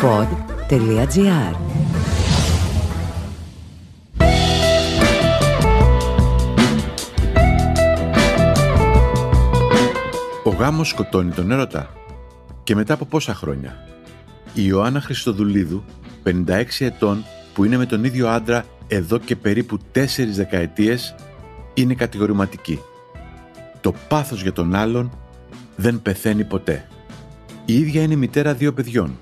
pod.gr Ο γάμος σκοτώνει τον έρωτα. Και μετά από πόσα χρόνια; Η Ιωάννα Χριστοδουλίδου, 56 ετών, που είναι με τον ίδιο άντρα εδώ και περίπου τέσσερις δεκαετίες, είναι κατηγορηματική. Το πάθος για τον άλλον δεν πεθαίνει ποτέ. Η ίδια είναι μητέρα δύο παιδιών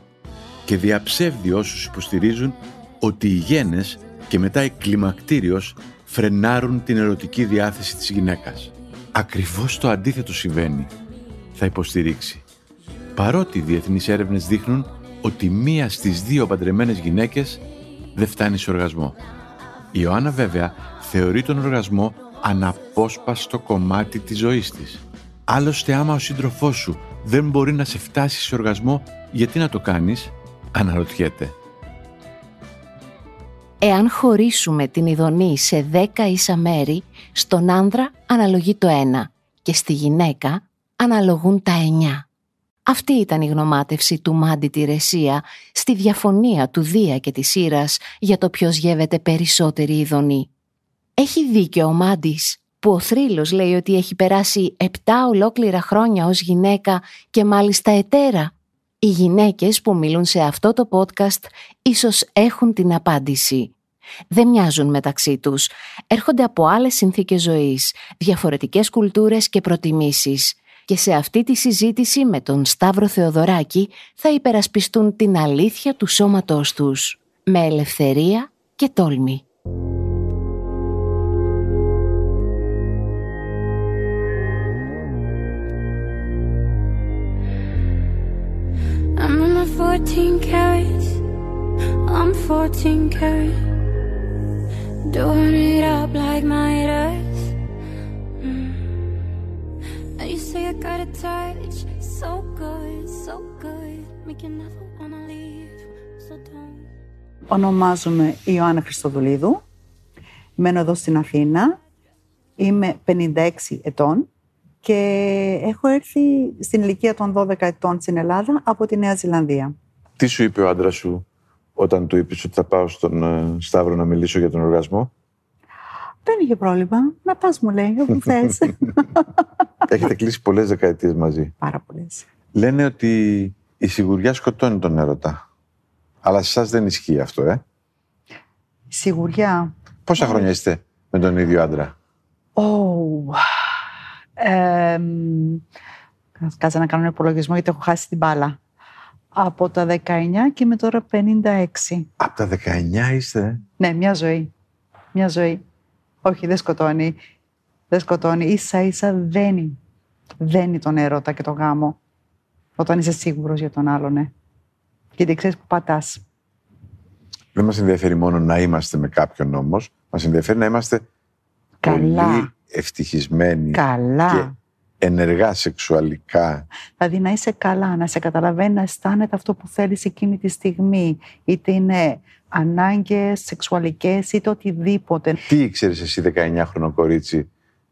και διαψεύδει όσους υποστηρίζουν ότι οι γένες και μετά η κλιμακτήριος φρενάρουν την ερωτική διάθεση της γυναίκας. Ακριβώς το αντίθετο συμβαίνει, θα υποστηρίξει. Παρότι οι διεθνείς έρευνες δείχνουν ότι μία στις δύο παντρεμένες γυναίκες δεν φτάνει σε οργασμό. Η Ιωάννα βέβαια θεωρεί τον οργασμό αναπόσπαστο κομμάτι της ζωής της. Άλλωστε άμα ο σύντροφός σου δεν μπορεί να σε φτάσει σε οργασμό, γιατί να το κάνεις, αναρωτιέται. Εάν χωρίσουμε την ειδονή σε δέκα ίσα μέρη, στον άνδρα αναλογεί το ένα και στη γυναίκα αναλογούν τα εννιά. Αυτή ήταν η γνωμάτευση του Μάντι Τηρεσία στη διαφωνία του Δία και της Σύρας για το ποιος γεύεται περισσότερη ειδονή. Έχει δίκιο ο Μάντις που ο θρύλος λέει ότι έχει περάσει επτά ολόκληρα χρόνια ως γυναίκα και μάλιστα ετέρα. Οι γυναίκες που μιλούν σε αυτό το podcast ίσως έχουν την απάντηση. Δεν μοιάζουν μεταξύ τους. Έρχονται από άλλες συνθήκες ζωής, διαφορετικές κουλτούρες και προτιμήσεις. Και σε αυτή τη συζήτηση με τον Σταύρο Θεοδωράκη θα υπερασπιστούν την αλήθεια του σώματός τους. Με ελευθερία και τόλμη. 14 carats. I'm 14 carat. Doing it up like my ears. Mm. And you say I got a touch. So good, so good. Make you never wanna leave. So don't. Ονομάζομαι Ιωάννα Χριστοδουλίδου. Μένω εδώ στην Αθήνα. Είμαι 56 ετών και έχω έρθει στην ηλικία των 12 ετών στην Ελλάδα από τη Νέα Ζηλανδία. Τι σου είπε ο άντρας σου όταν του είπες ότι θα πάω στον ε, Σταύρο να μιλήσω για τον οργασμό; Δεν είχε πρόβλημα. Να πας μου λέει, όπου θες. Έχετε κλείσει πολλές δεκαετίες μαζί. Πάρα πολλές. Λένε ότι η σιγουριά σκοτώνει τον έρωτα. Αλλά σε εσάς δεν ισχύει αυτό, ε; Σιγουριά. Πόσα χρόνια είστε με τον ίδιο άντρα; Oh. Ε, κάτσε να κάνω ένα υπολογισμό γιατί έχω χάσει την μπάλα. Από τα 19 και είμαι τώρα 56. Από τα 19 είστε; ε. Ναι, μια ζωή. Μια ζωή. Όχι, δεν σκοτώνει. Δεν σκοτώνει. Ίσα ίσα δένει. Δένει τον έρωτα και τον γάμο. Όταν είσαι σίγουρος για τον άλλον, ναι. Γιατί ξέρεις που πατάς. Δεν μας ενδιαφέρει μόνο να είμαστε με κάποιον όμως. Μας ενδιαφέρει να είμαστε Καλά. πολύ ευτυχισμένοι Καλά. και ενεργά σεξουαλικά. Δηλαδή να είσαι καλά, να σε καταλαβαίνει να αισθάνεται αυτό που θέλεις εκείνη τη στιγμή. Είτε είναι ανάγκες σεξουαλικές, είτε οτιδήποτε. Τι ήξερες εσύ 19χρονο κορίτσι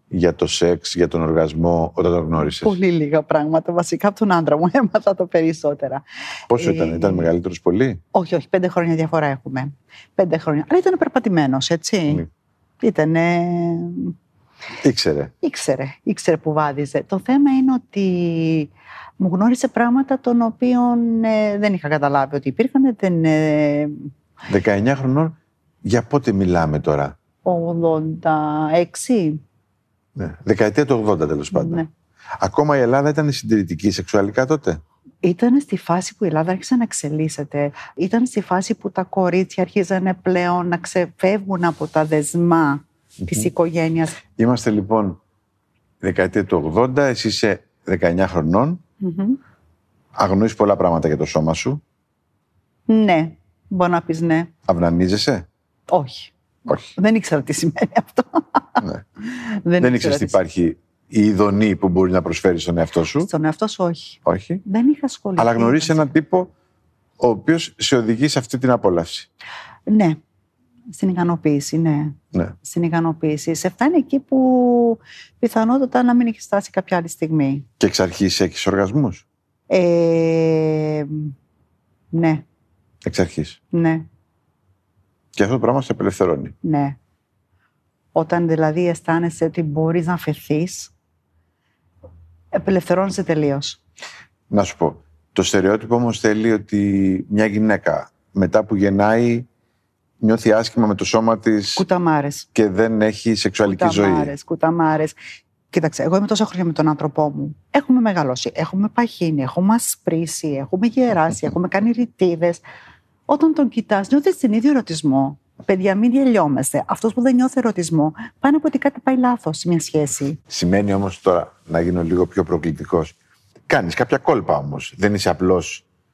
για το σεξ, για τον οργασμό όταν τον γνώρισες; Πολύ λίγα πράγματα. Βασικά από τον άντρα μου έμαθα το περισσότερα. Πόσο Ε, ήταν, ήταν μεγαλύτερος πολύ; Όχι, όχι, πέντε χρόνια διαφορά έχουμε. Πέντε χρόνια. Αλλά ήταν περπατημένος, έτσι. Ναι. Ήτανε... Ήξερε. Ήξερε, ήξερε που βάδιζε. Το θέμα είναι ότι μου γνώρισε πράγματα των οποίων ε, δεν είχα καταλάβει ότι υπήρχαν. Δεν, ε, 19 χρονών, για πότε μιλάμε τώρα; 86. Ναι. Δεκαετία του 80 τέλος πάντων. Ναι. Ακόμα η Ελλάδα ήταν συντηρητική σεξουαλικά τότε; Ήταν στη φάση που η Ελλάδα άρχισε να εξελίσσεται. Ήταν στη φάση που τα κορίτσια αρχίζανε πλέον να ξεφεύγουν από τα δεσμά της οικογένειας. Είμαστε λοιπόν δεκαετία του 80, εσύ είσαι 19 χρονών, Μμμ. αγνοείς πολλά πράγματα για το σώμα σου, Ναι, μπορεί να πεις ναι. αυνανίζεσαι; Όχι. Όχι. Δεν ήξερα τι σημαίνει αυτό. Ναι. Δεν, Δεν ήξερα ήξερες τι τι υπάρχει η ειδονή που μπορεί να προσφέρει στον εαυτό σου; σημαίνει. Στον εαυτό σου όχι. Όχι. Δεν είχα ασχοληθεί. Αλλά γνωρίζεις έναν τύπο ο οποίος σε οδηγεί σε αυτή την απόλαυση; Ναι. Στην ικανοποίηση, ναι. Ναι. Στην ικανοποίηση. Σε φτάνει εκεί που πιθανότατα να μην έχει φτάσει κάποια άλλη στιγμή. Και εξ αρχής έχεις οργασμούς; Ε, ναι. Εξ αρχής; Ναι, Και αυτό το πράγμα σε απελευθερώνει; ναι. Όταν δηλαδή αισθάνεσαι ότι μπορείς να αφαιθείς, απελευθερώνεσαι τελείως. Να σου πω. Το στερεότυπο όμως θέλει ότι μια γυναίκα μετά που γεννάει νιώθει άσχημα με το σώμα της Κουταμάρες. και δεν έχει σεξουαλική ζωή. Κουταμάρες, κουταμάρες. Κοίταξε, εγώ είμαι τόσα χρόνια με τον άνθρωπό μου. Έχουμε μεγαλώσει, έχουμε παχύνει, έχουμε ασπρίσει, έχουμε γεράσει, έχουμε κάνει ρητίδες. Όταν τον κοιτάς, νιώθεις την ίδιο ερωτισμό. Παιδιά, μην γελιόμαστε. Αυτός που δεν νιώθει ερωτισμό, πάνε από ότι κάτι πάει λάθος σε μια σχέση. Σημαίνει όμως τώρα να γίνω λίγο πιο προκλητικός. Κάνεις κάποια κόλπα όμως. Δεν είσαι απλώ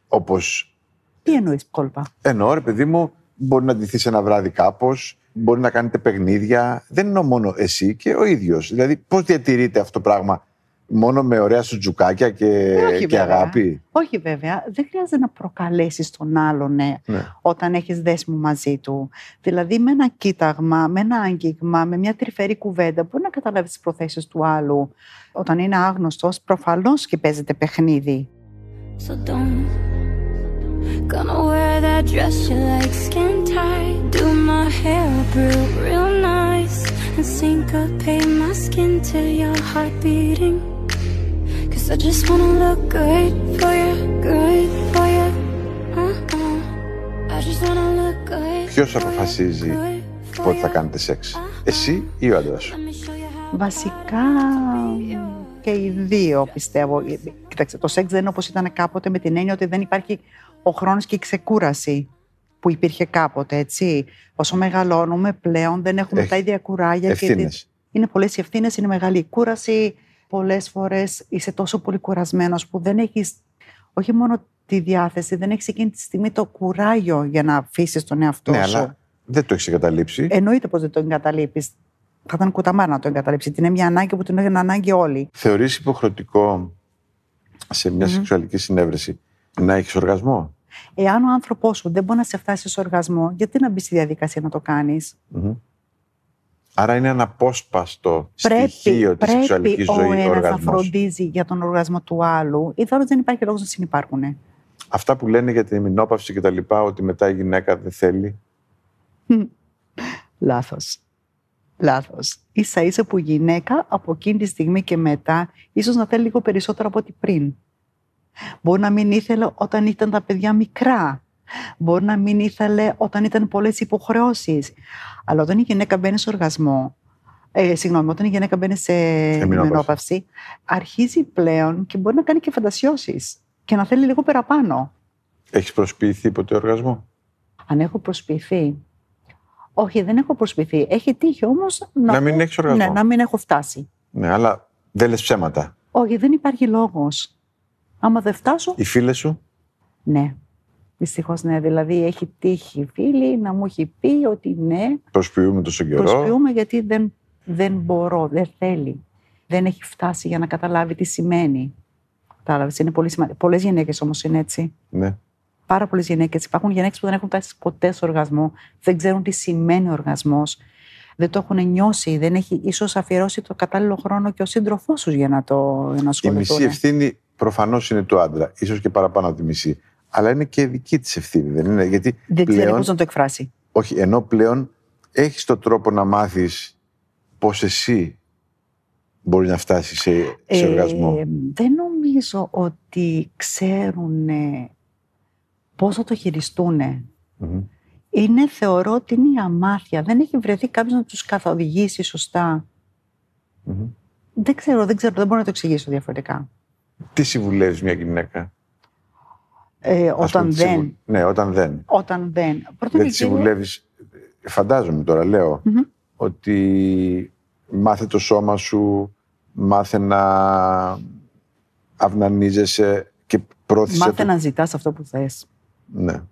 όπως Τι εννοείς κόλπα; εννοώ, ρε παιδί μου, μπορεί να ντυθείς ένα βράδυ κάπως, μπορεί να κάνετε παιχνίδια. Δεν εννοώ μόνο εσύ και ο ίδιος. Δηλαδή, πώς διατηρείται αυτό το πράγμα μόνο με ωραία σου τζουκάκια και, Ε, όχι, και βέβαια. αγάπη; Όχι βέβαια, δεν χρειάζεται να προκαλέσεις τον άλλον ναι, Ναι. όταν έχεις δέσμο μαζί του. Δηλαδή, με ένα κοίταγμα, με ένα άγγιγμα, με μια τρυφερή κουβέντα, μπορεί να καταλάβεις τις προθέσεις του άλλου. Όταν είναι άγνωστος, προφανώς και παίζεται παιχνίδι. So don't Gonna wear that dress you like skin tight Do my hair up real, real nice And syncopate my skin to your heart beating Cause I just wanna look good for you, good for you uh-uh. I just wanna look good Ποιος for you, αποφασίζει good for Πότε θα you. κάνετε σεξ, εσύ ή ο άντρα σου. Let me show you how Βασικά και οι δύο πιστεύω. Κοίταξε, το σεξ δεν είναι όπως ήταν κάποτε με την έννοια ότι δεν υπάρχει ο χρόνος και η ξεκούραση που υπήρχε κάποτε, έτσι. Όσο μεγαλώνουμε πλέον δεν έχουμε Έχει τα ίδια κουράγια. και ευθύνες. είναι πολλές οι ευθύνες, είναι μεγάλη η κούραση. Πολλές φορές είσαι τόσο πολύ κουρασμένος που δεν έχεις όχι μόνο τη διάθεση, δεν έχεις εκείνη τη στιγμή το κουράγιο για να αφήσεις τον εαυτό Ναι, σου. αλλά δεν το έχεις εγκαταλείψει. Εννοείται πως δεν το εγκαταλείπεις. Θα ήταν κουταμάρα να το εγκαταλείψει. Την είναι μια ανάγκη που την έχουν ανάγκη όλοι. Θεωρείς υποχρεωτικό σε μια σεξουαλική συνέβρεση να έχεις οργασμό. Εάν ο άνθρωπός σου δεν μπορεί να σε φτάσει σε οργασμό, γιατί να μπεις στη διαδικασία να το κάνεις; Μμμ. Άρα είναι αναπόσπαστο Πρέπει, στοιχείο της πρέπει σεξουαλικής ο ζωής ο ένας να οργασμός. φροντίζει για τον οργασμό του άλλου. Ιδάλω δεν υπάρχει λόγος να συνεπάρχουν. Αυτά που λένε για την ημινόπαυση και τα λοιπά, ότι μετά η γυναίκα δεν θέλει. Λάθος. Λάθος. σα ίσα που η γυναίκα από εκείνη τη στιγμή και μετά, ίσως να θέλει λίγο περισσότερο από ό,τι πριν. Μπορεί να μην ήθελε όταν ήταν τα παιδιά μικρά. Μπορεί να μην ήθελε όταν ήταν πολλές υποχρεώσεις. Αλλά όταν η γυναίκα μπαίνει σε οργασμό, ε, συγγνώμη, όταν η γυναίκα μπαίνει σε Εμεινόπαυση. εμεινόπαυση, αρχίζει πλέον και μπορεί να κάνει και φαντασιώσεις και να θέλει λίγο παραπάνω. Έχεις προσποιηθεί ποτέ οργασμό; Αν έχω προσποιηθεί. Όχι, δεν έχω προσποιηθεί. Έχει τύχει όμως να, Να μην έχεις οργασμό. Ναι, να μην έχω φτάσει. Ναι, αλλά δεν λες ψέματα. Όχι, δεν υπάρχει λόγος. Άμα δεν φτάσω, Οι φίλες σου, ναι. Δυστυχώς ναι. Δηλαδή, έχει τύχει φίλη να μου έχει πει ότι ναι, προσποιούμε τόσο καιρό. προσποιούμε γιατί δεν, δεν μπορώ, δεν θέλει. Δεν έχει φτάσει για να καταλάβει τι σημαίνει. Κατάλαβες. Είναι πολύ σημαντικό. Πολλές γυναίκες όμως είναι έτσι. Ναι. Πάρα πολλές γυναίκες. Υπάρχουν γυναίκες που δεν έχουν φτάσει ποτέ σε οργασμό, δεν ξέρουν τι σημαίνει οργασμός, δεν το έχουν νιώσει, δεν έχει ίσως αφιερώσει το κατάλληλο χρόνο και ο σύντροφός τους για να το για να Η ασχοληθούν. μισή ευθύνη προφανώς είναι του άντρα, ίσως και παραπάνω από τη μισή. Αλλά είναι και δική της ευθύνη, δεν είναι. Γιατί Δεν ξέρει πλέον, πώς να το εκφράσει. όχι, ενώ πλέον έχεις τον τρόπο να μάθεις πώς εσύ μπορεί να φτάσεις σε, σε οργασμό. Ε, δεν νομίζω ότι ξέρουν πώς θα το χειριστούν. Μμμ. Είναι, θεωρώ ότι είναι η αμάθεια. Δεν έχει βρεθεί κάποιος να τους καθοδηγήσει σωστά. Μμμ. Δεν ξέρω, δεν ξέρω, δεν μπορώ να το εξηγήσω διαφορετικά. Τι συμβουλεύεις μια γυναίκα; Ε, Ας πούμε, όταν τη δεν. συμβου- Ναι, όταν δεν. Όταν δεν. Πρώτον Δεν και τη κύριο, συμβουλεύει. Φαντάζομαι τώρα, λέω, Μμμ. ότι μάθε το σώμα σου, μάθε να αυνανίζεσαι και πρόθεσε μάθε το... να ζητάς αυτό που θες. Ναι.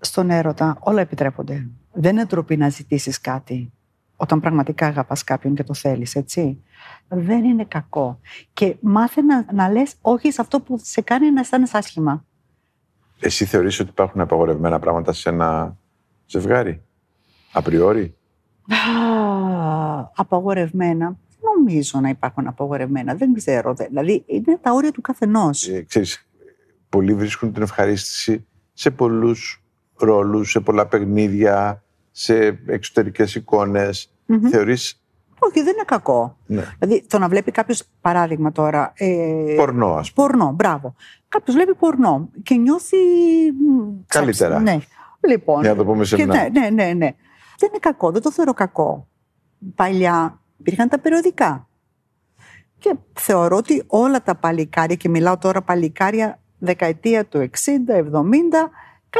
Στον έρωτα όλα επιτρέπονται. Δεν είναι ντροπή να ζητήσεις κάτι όταν πραγματικά αγαπάς κάποιον και το θέλεις, έτσι. Δεν είναι κακό. Και μάθε να, να λες όχι σε αυτό που σε κάνει να αισθάνεσαι άσχημα. Εσύ θεωρείς ότι υπάρχουν απαγορευμένα πράγματα σε ένα ζευγάρι; Απριόρι. Α, απαγορευμένα. Δεν νομίζω να υπάρχουν απαγορευμένα. Δεν ξέρω. δε- Δηλαδή είναι τα όρια του καθενός. Ε, ξέρεις, πολλοί βρίσκουν την ευχαρίστηση σε πολλούς ρόλους, σε πολλά παιχνίδια, σε εξωτερικές εικόνες. Θεωρείς Όχι, δεν είναι κακό. ναι, Δηλαδή, το να βλέπει κάποιος παράδειγμα τώρα. Ε, πορνό, ας πούμε. Πορνό, μπράβο. Κάποιος βλέπει πορνό και νιώθει. μ, Καλύτερα. Ναι. Λοιπόν. Για να το πούμε και σεμνά. ναι, ναι, ναι, ναι. Δεν είναι κακό, δεν το θεωρώ κακό. Παλιά υπήρχαν τα περιοδικά. Και θεωρώ ότι όλα τα παλικάρια, και μιλάω τώρα παλικάρια δεκαετία του 60-70,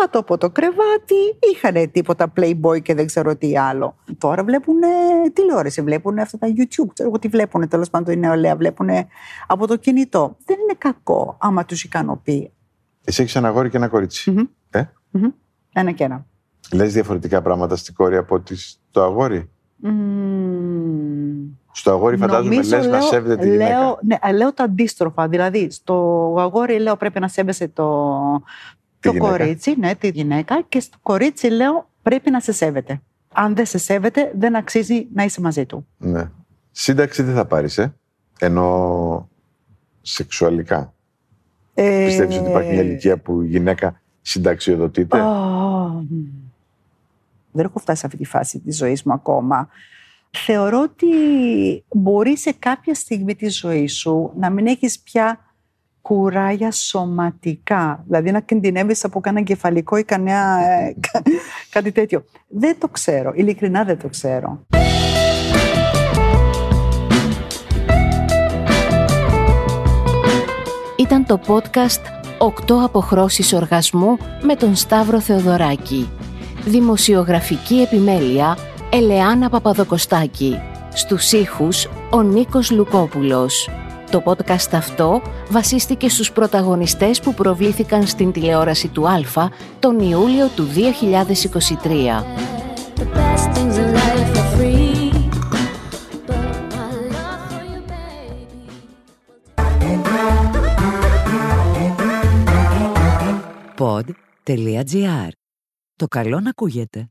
κάτω από το κρεβάτι είχαν τίποτα playboy και δεν ξέρω τι άλλο. Τώρα βλέπουν τηλεόραση, βλέπουν αυτά τα YouTube, ξέρω εγώ τι βλέπουν, τέλος πάντων η νεολαία, βλέπουν από το κινητό. Δεν είναι κακό άμα τους ικανοποιεί. Εσύ έχεις ένα αγόρι και ένα κορίτσι. Μμμ. Ε; Μμμ. Ένα και ένα. Λες διαφορετικά πράγματα στην κόρη από ότι στο αγόρι; Μμμ. Στο αγόρι φαντάζομαι Νομίζω, λες να λέω- σέβεται τη γυναίκα. Λέω, ναι, λέω τα αντίστροφα. Δηλαδή, στο αγόρι λέω πρέπει να σέβεσαι το, Τη το γυναίκα. κορίτσι, ναι, τη γυναίκα, και στο κορίτσι λέω πρέπει να σε σέβεται. Αν δεν σε σέβεται, δεν αξίζει να είσαι μαζί του. Ναι. Σύνταξη δεν θα πάρεις, ε; Ενώ σεξουαλικά. Ε, Πιστεύεις ότι υπάρχει μια ηλικία που η γυναίκα συνταξιοδοτείται; α, μ. δεν έχω φτάσει σε αυτή τη φάση της ζωής μου ακόμα. Θεωρώ ότι μπορεί σε κάποια στιγμή της ζωής σου να μην έχεις πια κουράγια σωματικά. Δηλαδή να κινδυνεύεις από κανένα κεφαλικό ή κανένα, ε, κα- κάτι τέτοιο. Δεν το ξέρω. Ειλικρινά δεν το ξέρω. Ήταν το podcast «8 αποχρώσεις οργασμού» με τον Σταύρο Θεοδωράκη. Δημοσιογραφική επιμέλεια Ελεάνα Παπαδοκοστάκη. Στους ήχους ο Νίκος Λουκόπουλος. Το podcast αυτό βασίστηκε στους πρωταγωνιστές που προβλήθηκαν στην τηλεόραση του Α τον Ιούλιο του 2023. The best things in life are free. But my love for you, baby. pod.gr. Το καλό να ακούγεται.